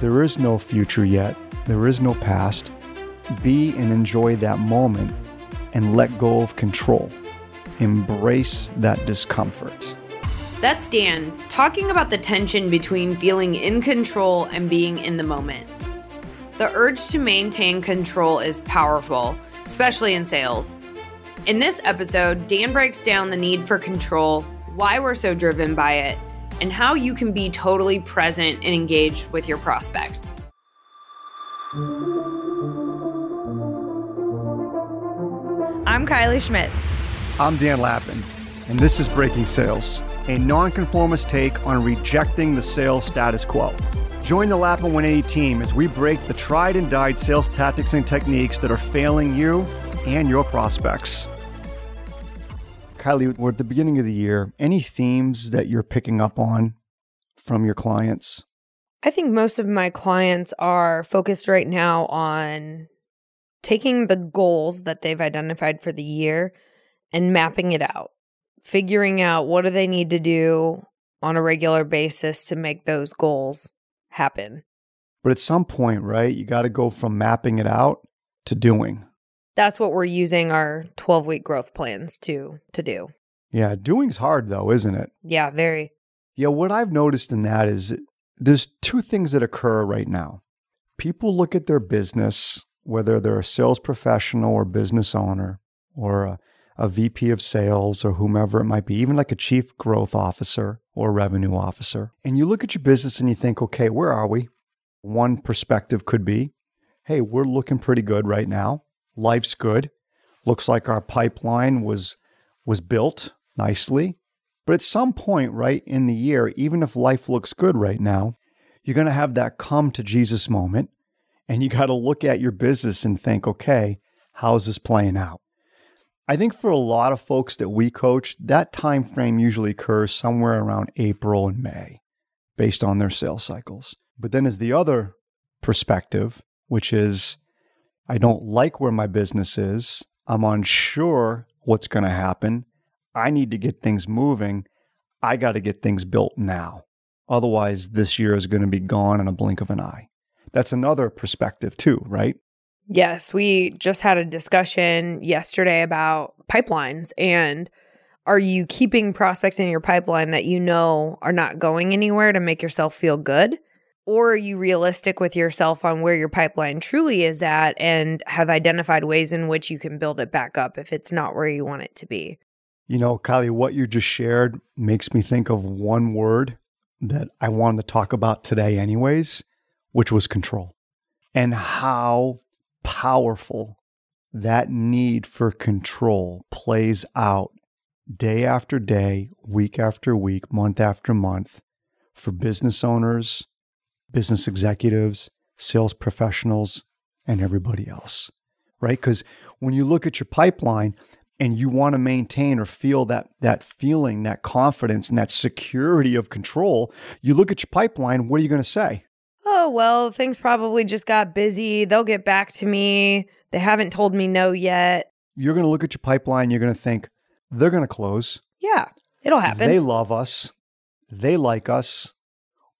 There is no future yet, there is no past. Be and enjoy that moment and let go of control. Embrace that discomfort. That's Dan talking about the tension between feeling in control and being in the moment. The urge to maintain control is powerful, especially in sales. In this episode, Dan breaks down the need for control, why we're so driven by it, and how you can be totally present and engaged with your prospect. I'm Kylie Schmitz. I'm Dan Lappin, and this is Breaking Sales, a nonconformist take on rejecting the sales status quo. Join the Lappin 180 team as we break the tried and died sales tactics and techniques that are failing you and your prospects. Kylie, we're at the beginning of the year. Any themes that you're picking up on from your clients? I think most of my clients are focused right now on taking the goals that they've identified for the year and mapping it out, figuring out what do they need to do on a regular basis to make those goals happen. But at some point, right, you got to go from mapping it out to doing. That's what we're using our 12 week growth plans to to do. Yeah, doing's hard though, isn't it? Yeah, very. Yeah, what I've noticed in that is there's two things that occur right now. People look at their business whether they're a sales professional or business owner or a, a VP of sales or whomever it might be, even like a chief growth officer or revenue officer. And you look at your business and you think, okay, where are we? One perspective could be, hey, we're looking pretty good right now. Life's good. Looks like our pipeline was was built nicely. But at some point, right in the year, even if life looks good right now, you're going to have that come to Jesus moment and you got to look at your business and think, okay, how's this playing out? I think for a lot of folks that we coach, that time frame usually occurs somewhere around April and May based on their sales cycles. But then there's the other perspective, which is I don't like where my business is. I'm unsure what's going to happen. I need to get things moving. I got to get things built now. Otherwise, this year is going to be gone in a blink of an eye that's another perspective too, right? Yes, we just had a discussion yesterday about pipelines and are you keeping prospects in your pipeline that you know are not going anywhere to make yourself feel good? Or are you realistic with yourself on where your pipeline truly is at and have identified ways in which you can build it back up if it's not where you want it to be? You know, Kylie, what you just shared makes me think of one word that I wanted to talk about today, anyways, which was control, and how powerful that need for control plays out day after day, week after week, month after month for business owners, business executives, sales professionals, and everybody else, right? Because when you look at your pipeline and you want to maintain or feel that, that feeling, that confidence, and that security of control, you look at your pipeline, what are you going to say? oh, well, things probably just got busy. They'll get back to me. They haven't told me no yet. You're going to look at your pipeline, you're going to think, they're going to close. Yeah, it'll happen. They love us. They like us.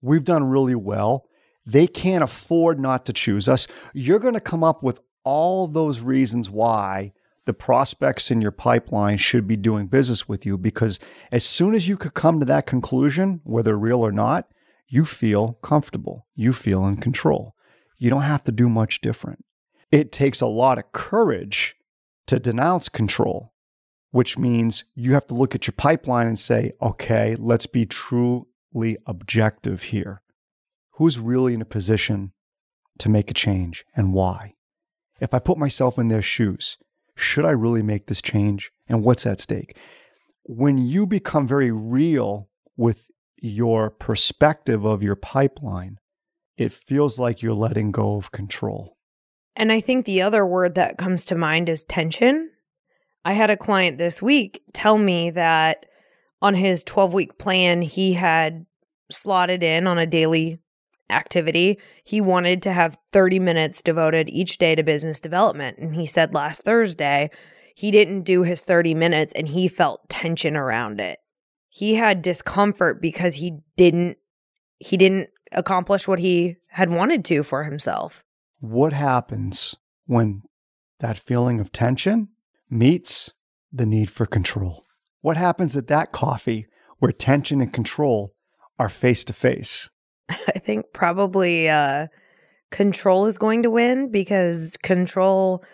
We've done really well. They can't afford not to choose us. You're going to come up with all those reasons why the prospects in your pipeline should be doing business with you because as soon as you could come to that conclusion, whether real or not, you feel comfortable. You feel in control. You don't have to do much different. It takes a lot of courage to denounce control, which means you have to look at your pipeline and say, okay, let's be truly objective here. Who's really in a position to make a change and why? If I put myself in their shoes, should I really make this change? And what's at stake? When you become very real with your perspective of your pipeline, it feels like you're letting go of control. And I think the other word that comes to mind is tension. I had a client this week tell me that on his 12 week plan, he had slotted in on a daily activity. He wanted to have 30 minutes devoted each day to business development. And he said last Thursday, he didn't do his 30 minutes and he felt tension around it he had discomfort because he didn't he didn't accomplish what he had wanted to for himself. What happens when that feeling of tension meets the need for control? What happens at that coffee where tension and control are face to face? I think probably uh, control is going to win because control,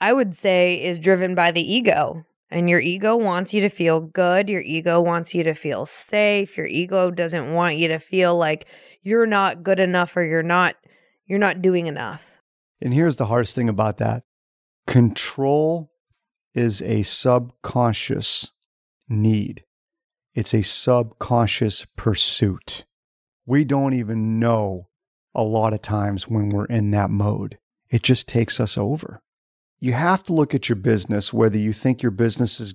I would say, is driven by the ego. And your ego wants you to feel good. Your ego wants you to feel safe. Your ego doesn't want you to feel like you're not good enough or you're not you're not doing enough. And here's the hardest thing about that. Control is a subconscious need. It's a subconscious pursuit. We don't even know a lot of times when we're in that mode. It just takes us over. You have to look at your business, whether you think your business is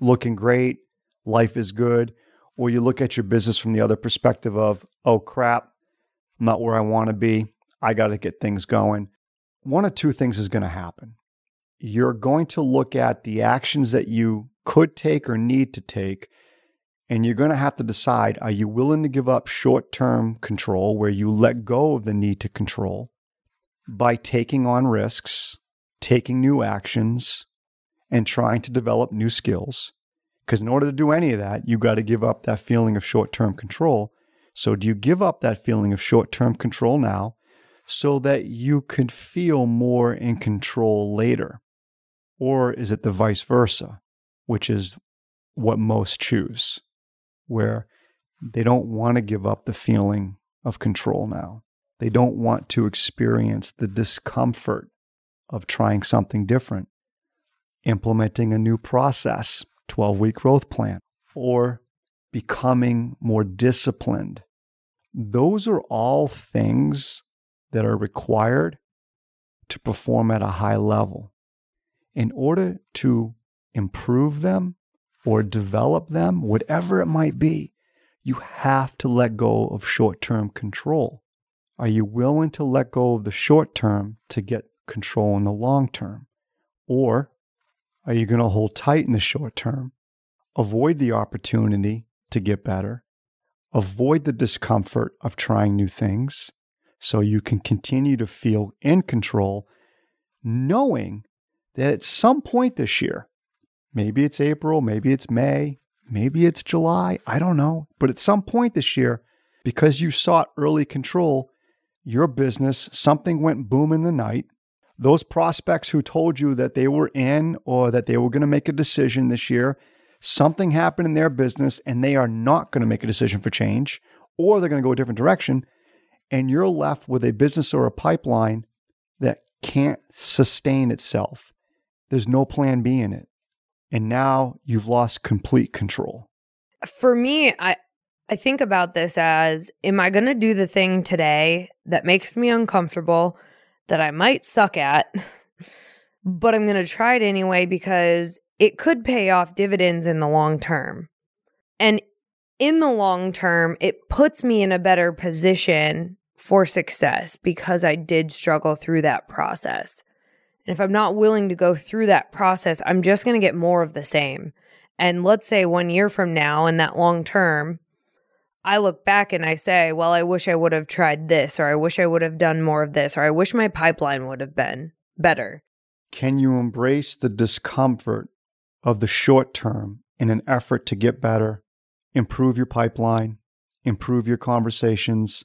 looking great, life is good, or you look at your business from the other perspective of, oh crap, I'm not where I want to be. I got to get things going. One of two things is going to happen. You're going to look at the actions that you could take or need to take and you're going to have to decide are you willing to give up short term control where you let go of the need to control by taking on risks, taking new actions, and trying to develop new skills? Because in order to do any of that, you've got to give up that feeling of short term control. So, do you give up that feeling of short term control now so that you could feel more in control later? Or is it the vice versa, which is what most choose? where they don't want to give up the feeling of control now. They don't want to experience the discomfort of trying something different, implementing a new process, 12 week growth plan, or becoming more disciplined. Those are all things that are required to perform at a high level. In order to improve them, or develop them, whatever it might be, you have to let go of short term control. Are you willing to let go of the short term to get control in the long term? Or are you going to hold tight in the short term, avoid the opportunity to get better, avoid the discomfort of trying new things so you can continue to feel in control, knowing that at some point this year, Maybe it's April, maybe it's May, maybe it's July, I don't know. But at some point this year, because you sought early control, your business, something went boom in the night. Those prospects who told you that they were in or that they were going to make a decision this year, something happened in their business and they are not going to make a decision for change or they're going to go a different direction. And you're left with a business or a pipeline that can't sustain itself. There's no plan B in it and now you've lost complete control? For me, I I think about this as am I going to do the thing today that makes me uncomfortable that I might suck at, but I'm going to try it anyway because it could pay off dividends in the long term. And in the long term, it puts me in a better position for success because I did struggle through that process. And if I'm not willing to go through that process, I'm just going to get more of the same. And let's say one year from now, in that long term, I look back and I say, well, I wish I would have tried this, or I wish I would have done more of this, or I wish my pipeline would have been better. Can you embrace the discomfort of the short term in an effort to get better, improve your pipeline, improve your conversations,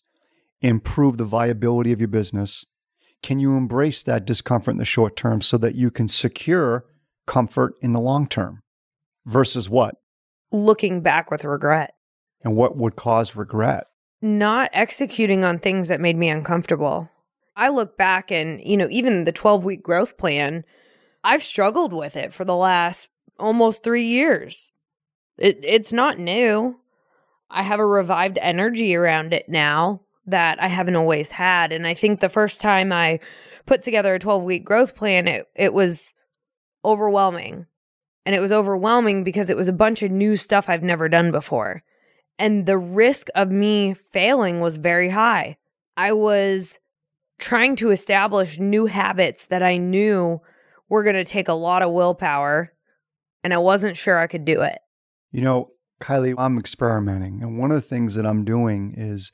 improve the viability of your business, can you embrace that discomfort in the short term so that you can secure comfort in the long term? Versus what? Looking back with regret. And what would cause regret? Not executing on things that made me uncomfortable. I look back and, you know, even the 12 week growth plan, I've struggled with it for the last almost three years. It, it's not new. I have a revived energy around it now that I haven't always had. And I think the first time I put together a 12 week growth plan, it, it was overwhelming. And it was overwhelming because it was a bunch of new stuff I've never done before. And the risk of me failing was very high. I was trying to establish new habits that I knew were going to take a lot of willpower, and I wasn't sure I could do it. You know, Kylie, I'm experimenting. And one of the things that I'm doing is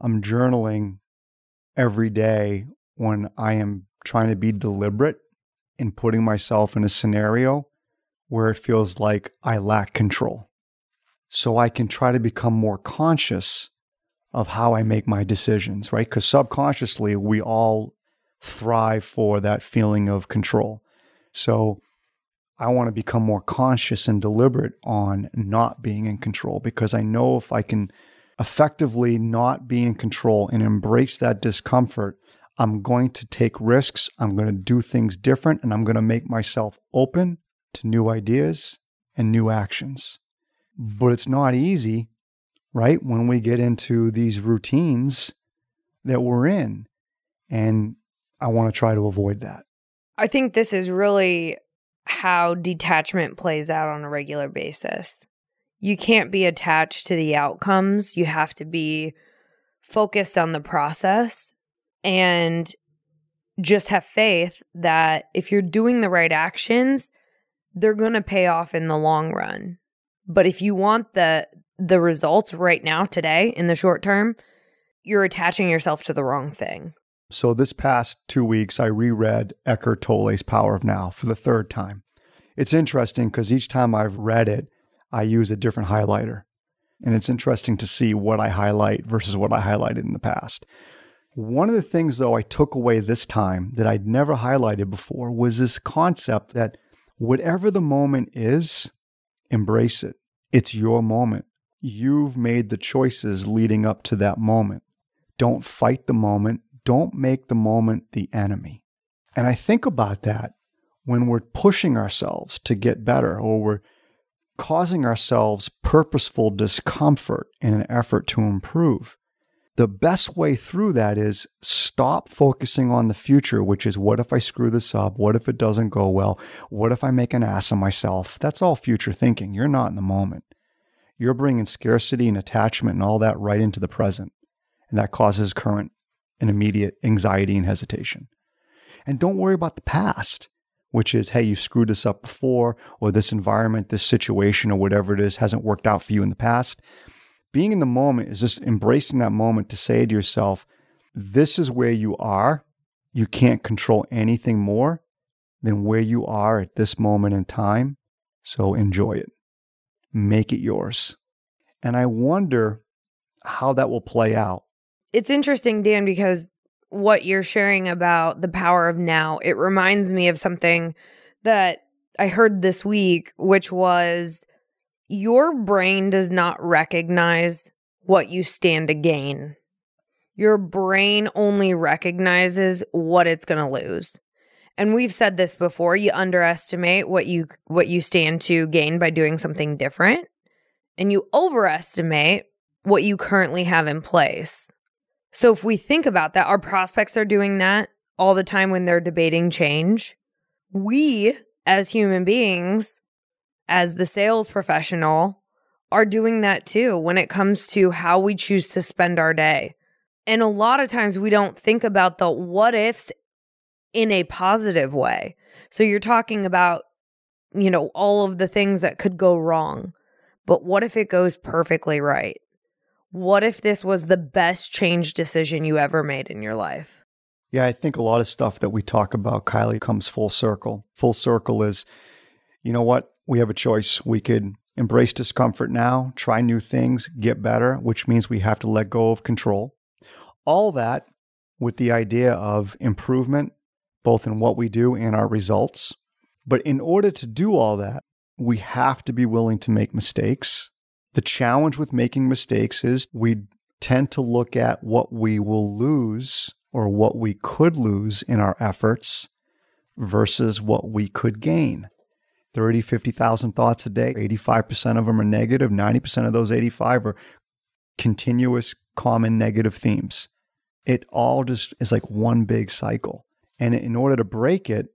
I'm journaling every day when I am trying to be deliberate in putting myself in a scenario where it feels like I lack control. So I can try to become more conscious of how I make my decisions, right? Because subconsciously, we all thrive for that feeling of control. So I want to become more conscious and deliberate on not being in control because I know if I can effectively not be in control and embrace that discomfort, I'm going to take risks. I'm going to do things different and I'm going to make myself open to new ideas and new actions. But it's not easy, right? When we get into these routines that we're in. And I want to try to avoid that. I think this is really how detachment plays out on a regular basis. You can't be attached to the outcomes. You have to be focused on the process and just have faith that if you're doing the right actions, they're going to pay off in the long run. But if you want the the results right now today in the short term, you're attaching yourself to the wrong thing. So this past 2 weeks I reread Eckhart Tolle's Power of Now for the third time. It's interesting because each time I've read it, I use a different highlighter. And it's interesting to see what I highlight versus what I highlighted in the past. One of the things, though, I took away this time that I'd never highlighted before was this concept that whatever the moment is, embrace it. It's your moment. You've made the choices leading up to that moment. Don't fight the moment. Don't make the moment the enemy. And I think about that when we're pushing ourselves to get better or we're causing ourselves purposeful discomfort in an effort to improve the best way through that is stop focusing on the future, which is what if I screw this up? What if it doesn't go well? What if I make an ass of myself? That's all future thinking. You're not in the moment. You're bringing scarcity and attachment and all that right into the present. And that causes current and immediate anxiety and hesitation. And don't worry about the past, which is, hey, you screwed this up before, or this environment, this situation, or whatever it is hasn't worked out for you in the past being in the moment is just embracing that moment to say to yourself, this is where you are. You can't control anything more than where you are at this moment in time. So enjoy it, make it yours. And I wonder how that will play out. It's interesting, Dan, because what you're sharing about the power of now, it reminds me of something that I heard this week, which was your brain does not recognize what you stand to gain. Your brain only recognizes what it's going to lose. And we've said this before, you underestimate what you what you stand to gain by doing something different, and you overestimate what you currently have in place. So if we think about that, our prospects are doing that all the time when they're debating change. We as human beings as the sales professional are doing that too when it comes to how we choose to spend our day. And a lot of times we don't think about the what ifs in a positive way. So you're talking about, you know, all of the things that could go wrong. But what if it goes perfectly right? What if this was the best change decision you ever made in your life? Yeah, I think a lot of stuff that we talk about, Kylie, comes full circle. Full circle is, you know what? we have a choice. We could embrace discomfort now, try new things, get better, which means we have to let go of control. All that with the idea of improvement, both in what we do and our results. But in order to do all that, we have to be willing to make mistakes. The challenge with making mistakes is we tend to look at what we will lose or what we could lose in our efforts versus what we could gain. 30, 50,000 thoughts a day. 85% of them are negative. 90% of those 85 are continuous, common negative themes. It all just is like one big cycle. And in order to break it,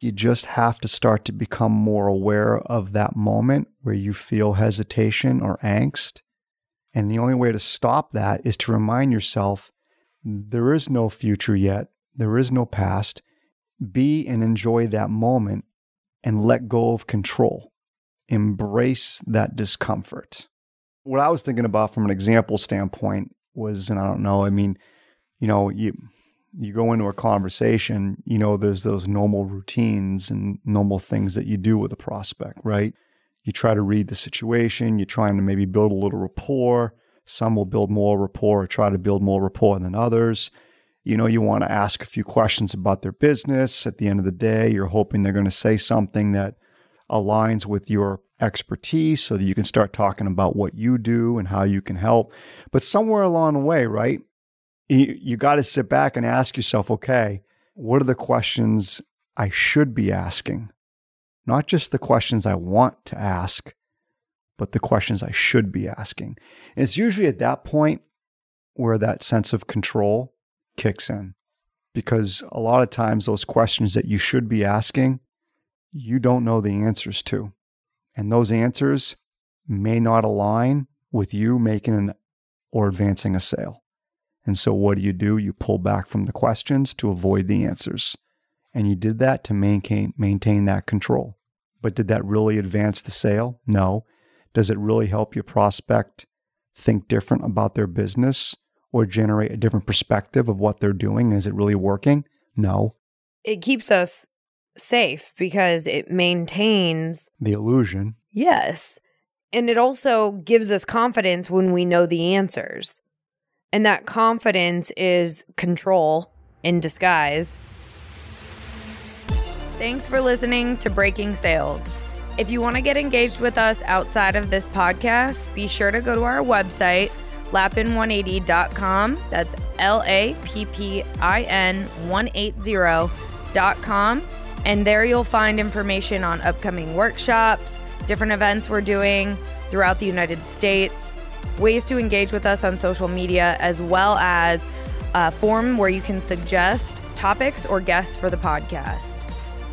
you just have to start to become more aware of that moment where you feel hesitation or angst. And the only way to stop that is to remind yourself there is no future yet, there is no past. Be and enjoy that moment and let go of control. Embrace that discomfort. What I was thinking about from an example standpoint was, and I don't know, I mean, you know, you you go into a conversation, you know, there's those normal routines and normal things that you do with a prospect, right? You try to read the situation, you're trying to maybe build a little rapport. Some will build more rapport or try to build more rapport than others. You know, you want to ask a few questions about their business. At the end of the day, you're hoping they're going to say something that aligns with your expertise so that you can start talking about what you do and how you can help. But somewhere along the way, right, you, you got to sit back and ask yourself, okay, what are the questions I should be asking? Not just the questions I want to ask, but the questions I should be asking. And it's usually at that point where that sense of control kicks in. Because a lot of times, those questions that you should be asking, you don't know the answers to. And those answers may not align with you making an, or advancing a sale. And so, what do you do? You pull back from the questions to avoid the answers. And you did that to maintain, maintain that control. But did that really advance the sale? No. Does it really help your prospect think different about their business or generate a different perspective of what they're doing? Is it really working? No. It keeps us safe because it maintains the illusion. Yes. And it also gives us confidence when we know the answers. And that confidence is control in disguise. Thanks for listening to Breaking Sales. If you want to get engaged with us outside of this podcast, be sure to go to our website, lappin180.com. That's L A P P I N 180.com. And there you'll find information on upcoming workshops, different events we're doing throughout the United States, ways to engage with us on social media, as well as a form where you can suggest topics or guests for the podcast.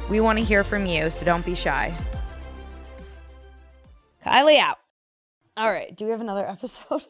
We want to hear from you, so don't be shy. Kylie out. All right. Do we have another episode?